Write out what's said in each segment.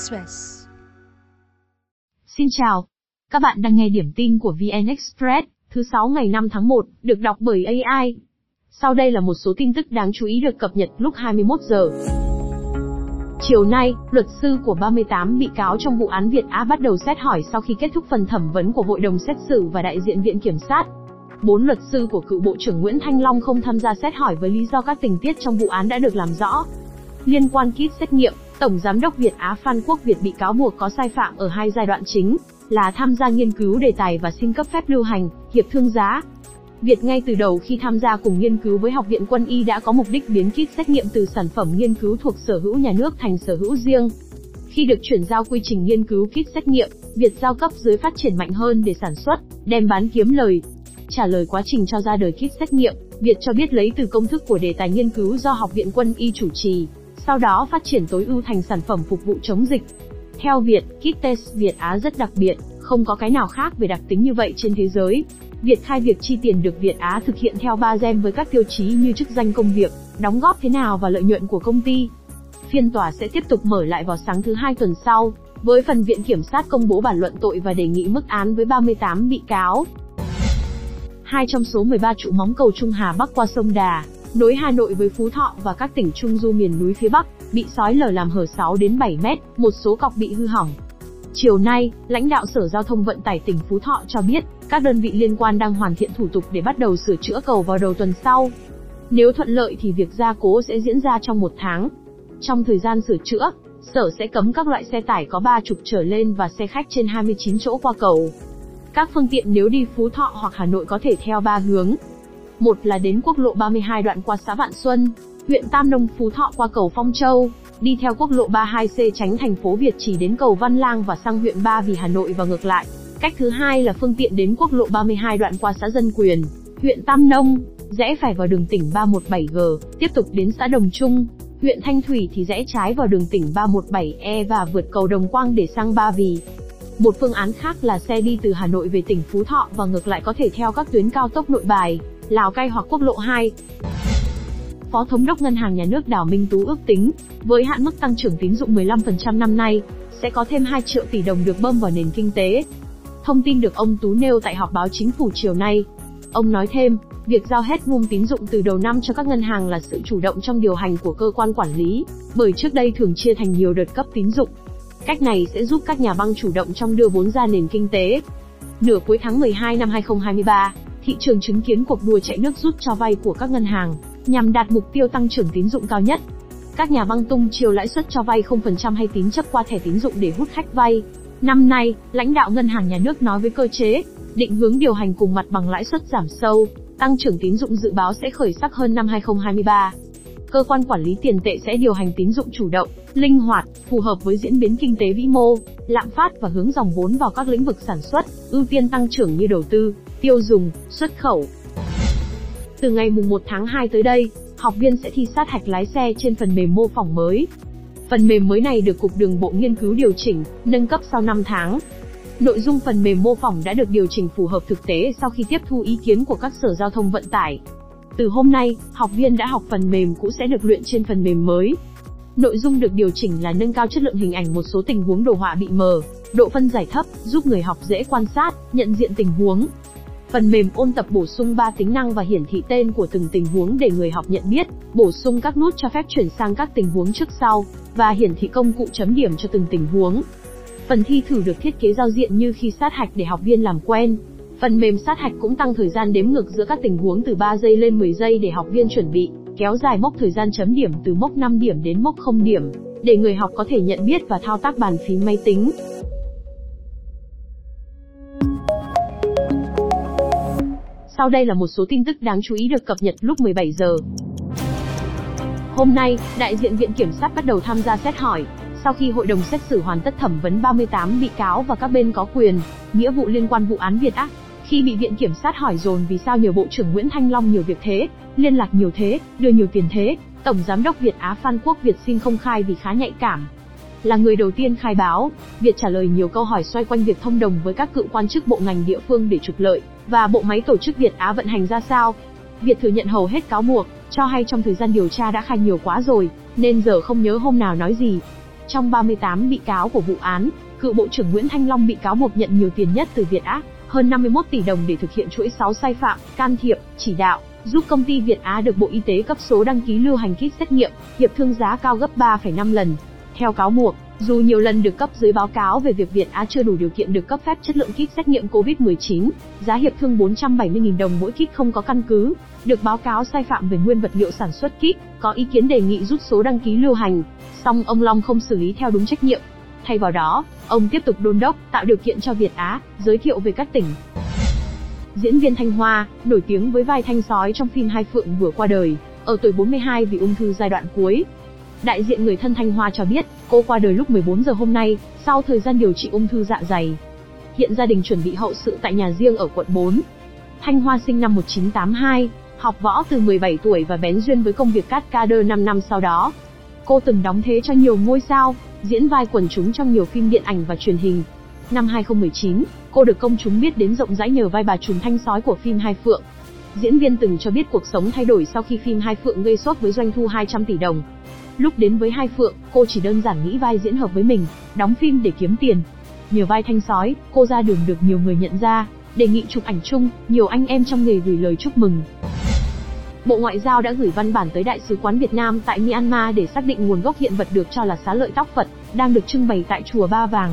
Express. Xin chào. Các bạn đang nghe điểm tin của VN Express, thứ 6 ngày 5 tháng 1, được đọc bởi AI. Sau đây là một số tin tức đáng chú ý được cập nhật lúc 21 giờ. Chiều nay, luật sư của 38 bị cáo trong vụ án Việt Á bắt đầu xét hỏi sau khi kết thúc phần thẩm vấn của hội đồng xét xử và đại diện viện kiểm sát. Bốn luật sư của cựu Bộ trưởng Nguyễn Thanh Long không tham gia xét hỏi với lý do các tình tiết trong vụ án đã được làm rõ. Liên quan kit xét nghiệm, Tổng Giám đốc Việt Á Phan Quốc Việt bị cáo buộc có sai phạm ở hai giai đoạn chính, là tham gia nghiên cứu đề tài và xin cấp phép lưu hành, hiệp thương giá. Việt ngay từ đầu khi tham gia cùng nghiên cứu với Học viện Quân y đã có mục đích biến kit xét nghiệm từ sản phẩm nghiên cứu thuộc sở hữu nhà nước thành sở hữu riêng. Khi được chuyển giao quy trình nghiên cứu kit xét nghiệm, Việt giao cấp dưới phát triển mạnh hơn để sản xuất, đem bán kiếm lời. Trả lời quá trình cho ra đời kit xét nghiệm, Việt cho biết lấy từ công thức của đề tài nghiên cứu do Học viện Quân y chủ trì, sau đó phát triển tối ưu thành sản phẩm phục vụ chống dịch. Theo Việt, kit test Việt Á rất đặc biệt, không có cái nào khác về đặc tính như vậy trên thế giới. Việt khai việc chi tiền được Việt Á thực hiện theo 3 gem với các tiêu chí như chức danh công việc, đóng góp thế nào và lợi nhuận của công ty. Phiên tòa sẽ tiếp tục mở lại vào sáng thứ hai tuần sau, với phần viện kiểm sát công bố bản luận tội và đề nghị mức án với 38 bị cáo. Hai trong số 13 trụ móng cầu Trung Hà Bắc qua sông Đà, nối Hà Nội với Phú Thọ và các tỉnh Trung Du miền núi phía Bắc, bị sói lở làm hở 6 đến 7 mét, một số cọc bị hư hỏng. Chiều nay, lãnh đạo Sở Giao thông Vận tải tỉnh Phú Thọ cho biết, các đơn vị liên quan đang hoàn thiện thủ tục để bắt đầu sửa chữa cầu vào đầu tuần sau. Nếu thuận lợi thì việc gia cố sẽ diễn ra trong một tháng. Trong thời gian sửa chữa, Sở sẽ cấm các loại xe tải có 3 trục trở lên và xe khách trên 29 chỗ qua cầu. Các phương tiện nếu đi Phú Thọ hoặc Hà Nội có thể theo 3 hướng. Một là đến quốc lộ 32 đoạn qua xã Vạn Xuân, huyện Tam Nông Phú Thọ qua cầu Phong Châu, đi theo quốc lộ 32C tránh thành phố Việt Trì đến cầu Văn Lang và sang huyện Ba Vì Hà Nội và ngược lại. Cách thứ hai là phương tiện đến quốc lộ 32 đoạn qua xã Dân Quyền, huyện Tam Nông, rẽ phải vào đường tỉnh 317G, tiếp tục đến xã Đồng Trung, huyện Thanh Thủy thì rẽ trái vào đường tỉnh 317E và vượt cầu Đồng Quang để sang Ba Vì. Một phương án khác là xe đi từ Hà Nội về tỉnh Phú Thọ và ngược lại có thể theo các tuyến cao tốc Nội Bài, Lào Cai hoặc quốc lộ 2. Phó Thống đốc Ngân hàng Nhà nước Đào Minh Tú ước tính, với hạn mức tăng trưởng tín dụng 15% năm nay, sẽ có thêm 2 triệu tỷ đồng được bơm vào nền kinh tế. Thông tin được ông Tú nêu tại họp báo chính phủ chiều nay. Ông nói thêm, việc giao hết nguồn tín dụng từ đầu năm cho các ngân hàng là sự chủ động trong điều hành của cơ quan quản lý, bởi trước đây thường chia thành nhiều đợt cấp tín dụng. Cách này sẽ giúp các nhà băng chủ động trong đưa vốn ra nền kinh tế. Nửa cuối tháng 12 năm 2023, thị trường chứng kiến cuộc đua chạy nước rút cho vay của các ngân hàng, nhằm đạt mục tiêu tăng trưởng tín dụng cao nhất. Các nhà băng tung chiều lãi suất cho vay 0% hay tín chấp qua thẻ tín dụng để hút khách vay. Năm nay, lãnh đạo ngân hàng nhà nước nói với cơ chế, định hướng điều hành cùng mặt bằng lãi suất giảm sâu, tăng trưởng tín dụng dự báo sẽ khởi sắc hơn năm 2023. Cơ quan quản lý tiền tệ sẽ điều hành tín dụng chủ động, linh hoạt, phù hợp với diễn biến kinh tế vĩ mô, lạm phát và hướng dòng vốn vào các lĩnh vực sản xuất, ưu tiên tăng trưởng như đầu tư, tiêu dùng, xuất khẩu. Từ ngày mùng 1 tháng 2 tới đây, học viên sẽ thi sát hạch lái xe trên phần mềm mô phỏng mới. Phần mềm mới này được Cục Đường bộ nghiên cứu điều chỉnh, nâng cấp sau 5 tháng. Nội dung phần mềm mô phỏng đã được điều chỉnh phù hợp thực tế sau khi tiếp thu ý kiến của các sở giao thông vận tải. Từ hôm nay, học viên đã học phần mềm cũ sẽ được luyện trên phần mềm mới. Nội dung được điều chỉnh là nâng cao chất lượng hình ảnh một số tình huống đồ họa bị mờ, độ phân giải thấp, giúp người học dễ quan sát, nhận diện tình huống, Phần mềm ôn tập bổ sung 3 tính năng và hiển thị tên của từng tình huống để người học nhận biết, bổ sung các nút cho phép chuyển sang các tình huống trước sau, và hiển thị công cụ chấm điểm cho từng tình huống. Phần thi thử được thiết kế giao diện như khi sát hạch để học viên làm quen. Phần mềm sát hạch cũng tăng thời gian đếm ngược giữa các tình huống từ 3 giây lên 10 giây để học viên chuẩn bị, kéo dài mốc thời gian chấm điểm từ mốc 5 điểm đến mốc 0 điểm, để người học có thể nhận biết và thao tác bàn phím máy tính. Sau đây là một số tin tức đáng chú ý được cập nhật lúc 17 giờ. Hôm nay, đại diện Viện Kiểm sát bắt đầu tham gia xét hỏi, sau khi hội đồng xét xử hoàn tất thẩm vấn 38 bị cáo và các bên có quyền, nghĩa vụ liên quan vụ án Việt Ác. Khi bị Viện Kiểm sát hỏi dồn vì sao nhiều Bộ trưởng Nguyễn Thanh Long nhiều việc thế, liên lạc nhiều thế, đưa nhiều tiền thế, Tổng Giám đốc Việt Á Phan Quốc Việt xin không khai vì khá nhạy cảm. Là người đầu tiên khai báo, Việt trả lời nhiều câu hỏi xoay quanh việc thông đồng với các cựu quan chức bộ ngành địa phương để trục lợi, và bộ máy tổ chức Việt Á vận hành ra sao. Việt thừa nhận hầu hết cáo buộc, cho hay trong thời gian điều tra đã khai nhiều quá rồi, nên giờ không nhớ hôm nào nói gì. Trong 38 bị cáo của vụ án, cựu Bộ trưởng Nguyễn Thanh Long bị cáo buộc nhận nhiều tiền nhất từ Việt Á, hơn 51 tỷ đồng để thực hiện chuỗi 6 sai phạm, can thiệp, chỉ đạo, giúp công ty Việt Á được Bộ Y tế cấp số đăng ký lưu hành kit xét nghiệm, hiệp thương giá cao gấp 3,5 lần. Theo cáo buộc, dù nhiều lần được cấp dưới báo cáo về việc Việt Á chưa đủ điều kiện được cấp phép chất lượng kit xét nghiệm COVID-19, giá hiệp thương 470.000 đồng mỗi kit không có căn cứ, được báo cáo sai phạm về nguyên vật liệu sản xuất kit, có ý kiến đề nghị rút số đăng ký lưu hành, song ông Long không xử lý theo đúng trách nhiệm. Thay vào đó, ông tiếp tục đôn đốc, tạo điều kiện cho Việt Á, giới thiệu về các tỉnh. Diễn viên Thanh Hoa, nổi tiếng với vai thanh sói trong phim Hai Phượng vừa qua đời, ở tuổi 42 vì ung thư giai đoạn cuối. Đại diện người thân Thanh Hoa cho biết, cô qua đời lúc 14 giờ hôm nay, sau thời gian điều trị ung thư dạ dày. Hiện gia đình chuẩn bị hậu sự tại nhà riêng ở quận 4. Thanh Hoa sinh năm 1982, học võ từ 17 tuổi và bén duyên với công việc cắt ca đơ 5 năm sau đó. Cô từng đóng thế cho nhiều ngôi sao, diễn vai quần chúng trong nhiều phim điện ảnh và truyền hình. Năm 2019, cô được công chúng biết đến rộng rãi nhờ vai bà trùm thanh sói của phim Hai Phượng. Diễn viên từng cho biết cuộc sống thay đổi sau khi phim Hai Phượng gây sốt với doanh thu 200 tỷ đồng. Lúc đến với Hai Phượng, cô chỉ đơn giản nghĩ vai diễn hợp với mình, đóng phim để kiếm tiền. Nhờ vai thanh sói, cô ra đường được nhiều người nhận ra, đề nghị chụp ảnh chung, nhiều anh em trong nghề gửi lời chúc mừng. Bộ Ngoại giao đã gửi văn bản tới Đại sứ quán Việt Nam tại Myanmar để xác định nguồn gốc hiện vật được cho là xá lợi tóc Phật, đang được trưng bày tại Chùa Ba Vàng.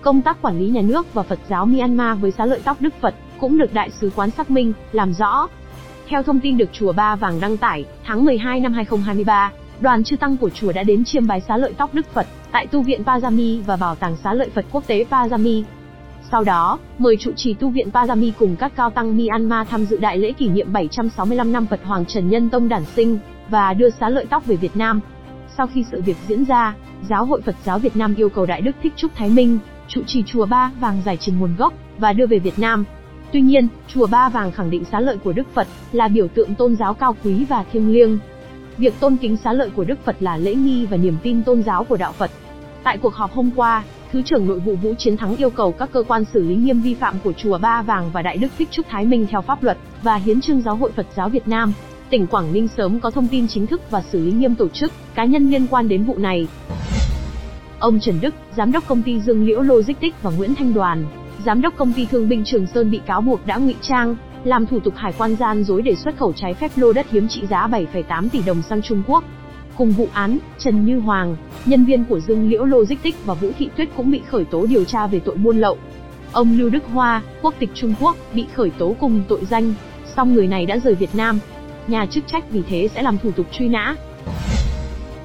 Công tác quản lý nhà nước và Phật giáo Myanmar với xá lợi tóc Đức Phật cũng được Đại sứ quán xác minh, làm rõ. Theo thông tin được Chùa Ba Vàng đăng tải, tháng 12 năm 2023, đoàn chư tăng của chùa đã đến chiêm bái xá lợi tóc Đức Phật tại tu viện Pajami và bảo tàng xá lợi Phật quốc tế Pajami. Sau đó, mời trụ trì tu viện Pajami cùng các cao tăng Myanmar tham dự đại lễ kỷ niệm 765 năm Phật Hoàng Trần Nhân Tông đản sinh và đưa xá lợi tóc về Việt Nam. Sau khi sự việc diễn ra, Giáo hội Phật giáo Việt Nam yêu cầu Đại Đức Thích Trúc Thái Minh, trụ trì chùa Ba Vàng giải trình nguồn gốc và đưa về Việt Nam. Tuy nhiên, chùa Ba Vàng khẳng định xá lợi của Đức Phật là biểu tượng tôn giáo cao quý và thiêng liêng. Việc tôn kính xá lợi của Đức Phật là lễ nghi và niềm tin tôn giáo của đạo Phật. Tại cuộc họp hôm qua, Thứ trưởng Nội vụ Vũ Chiến Thắng yêu cầu các cơ quan xử lý nghiêm vi phạm của chùa Ba Vàng và Đại Đức Thích Trúc Thái Minh theo pháp luật và hiến trương Giáo hội Phật giáo Việt Nam. Tỉnh Quảng Ninh sớm có thông tin chính thức và xử lý nghiêm tổ chức, cá nhân liên quan đến vụ này. Ông Trần Đức, giám đốc công ty Dương Liễu Logistics và Nguyễn Thanh Đoàn, giám đốc công ty Thương binh Trường Sơn bị cáo buộc đã ngụy trang, làm thủ tục hải quan gian dối để xuất khẩu trái phép lô đất hiếm trị giá 7,8 tỷ đồng sang Trung Quốc. Cùng vụ án, Trần Như Hoàng, nhân viên của Dương Liễu Logistics và Vũ Thị Tuyết cũng bị khởi tố điều tra về tội buôn lậu. Ông Lưu Đức Hoa, quốc tịch Trung Quốc, bị khởi tố cùng tội danh, song người này đã rời Việt Nam. Nhà chức trách vì thế sẽ làm thủ tục truy nã.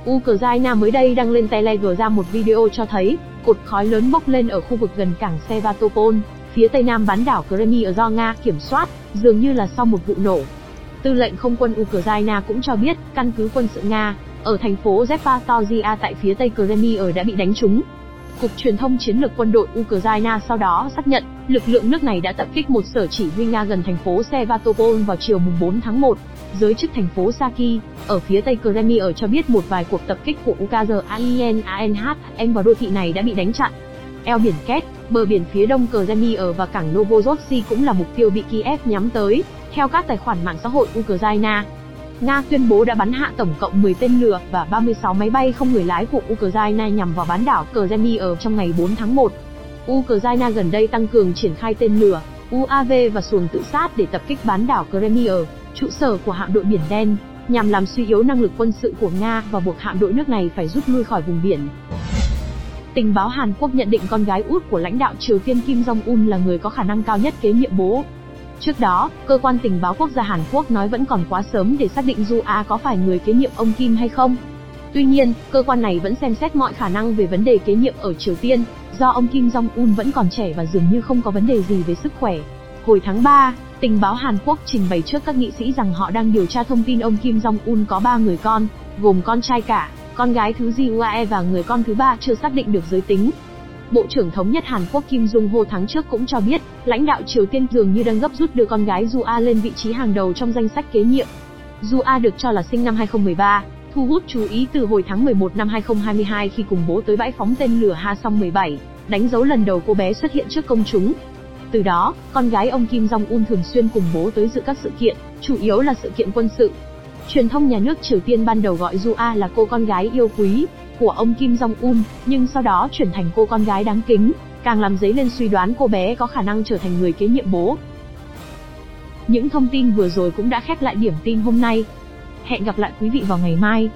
Ukraine mới đây đăng lên Telegram một video cho thấy, cột khói lớn bốc lên ở khu vực gần cảng Sevastopol, phía tây nam bán đảo Crimea do Nga kiểm soát, dường như là sau một vụ nổ. Tư lệnh không quân Ukraine cũng cho biết, căn cứ quân sự Nga ở thành phố Zaporizhia tại phía tây Crimea đã bị đánh trúng. Cục Truyền thông Chiến lược Quân đội Ukraine sau đó xác nhận, lực lượng nước này đã tập kích một sở chỉ huy Nga gần thành phố Sevastopol vào chiều mùng 4 tháng 1. Giới chức thành phố Saki, ở phía tây Crimea cho biết một vài cuộc tập kích của UKRAIN-ANH vào đô thị này đã bị đánh chặn. Eo biển Két, bờ biển phía đông Crimea và cảng Novorossi cũng là mục tiêu bị Kiev nhắm tới, theo các tài khoản mạng xã hội Ukraine. Nga tuyên bố đã bắn hạ tổng cộng 10 tên lửa và 36 máy bay không người lái của Ukraine nhằm vào bán đảo Crimea trong ngày 4 tháng 1. Ukraine gần đây tăng cường triển khai tên lửa, UAV và xuồng tự sát để tập kích bán đảo Crimea, trụ sở của hạm đội Biển Đen, nhằm làm suy yếu năng lực quân sự của Nga và buộc hạm đội nước này phải rút lui khỏi vùng biển. Tình báo Hàn Quốc nhận định con gái út của lãnh đạo Triều Tiên Kim Jong-un là người có khả năng cao nhất kế nhiệm bố. Trước đó, cơ quan tình báo quốc gia Hàn Quốc nói vẫn còn quá sớm để xác định Du A có phải người kế nhiệm ông Kim hay không. Tuy nhiên, cơ quan này vẫn xem xét mọi khả năng về vấn đề kế nhiệm ở Triều Tiên, do ông Kim Jong-un vẫn còn trẻ và dường như không có vấn đề gì về sức khỏe. Hồi tháng 3, tình báo Hàn Quốc trình bày trước các nghị sĩ rằng họ đang điều tra thông tin ông Kim Jong-un có 3 người con, gồm con trai cả, con gái thứ Ji Uae và người con thứ ba chưa xác định được giới tính. Bộ trưởng Thống nhất Hàn Quốc Kim Jong Ho tháng trước cũng cho biết, lãnh đạo Triều Tiên dường như đang gấp rút đưa con gái Ju A lên vị trí hàng đầu trong danh sách kế nhiệm. Ju A được cho là sinh năm 2013, thu hút chú ý từ hồi tháng 11 năm 2022 khi cùng bố tới bãi phóng tên lửa Ha-song 17, đánh dấu lần đầu cô bé xuất hiện trước công chúng. Từ đó, con gái ông Kim Jong-un thường xuyên cùng bố tới dự các sự kiện, chủ yếu là sự kiện quân sự. Truyền thông nhà nước Triều Tiên ban đầu gọi Ju A là cô con gái yêu quý của ông Kim Jong-un, nhưng sau đó chuyển thành cô con gái đáng kính, càng làm dấy lên suy đoán cô bé có khả năng trở thành người kế nhiệm bố. Những thông tin vừa rồi cũng đã khép lại điểm tin hôm nay. Hẹn gặp lại quý vị vào ngày mai.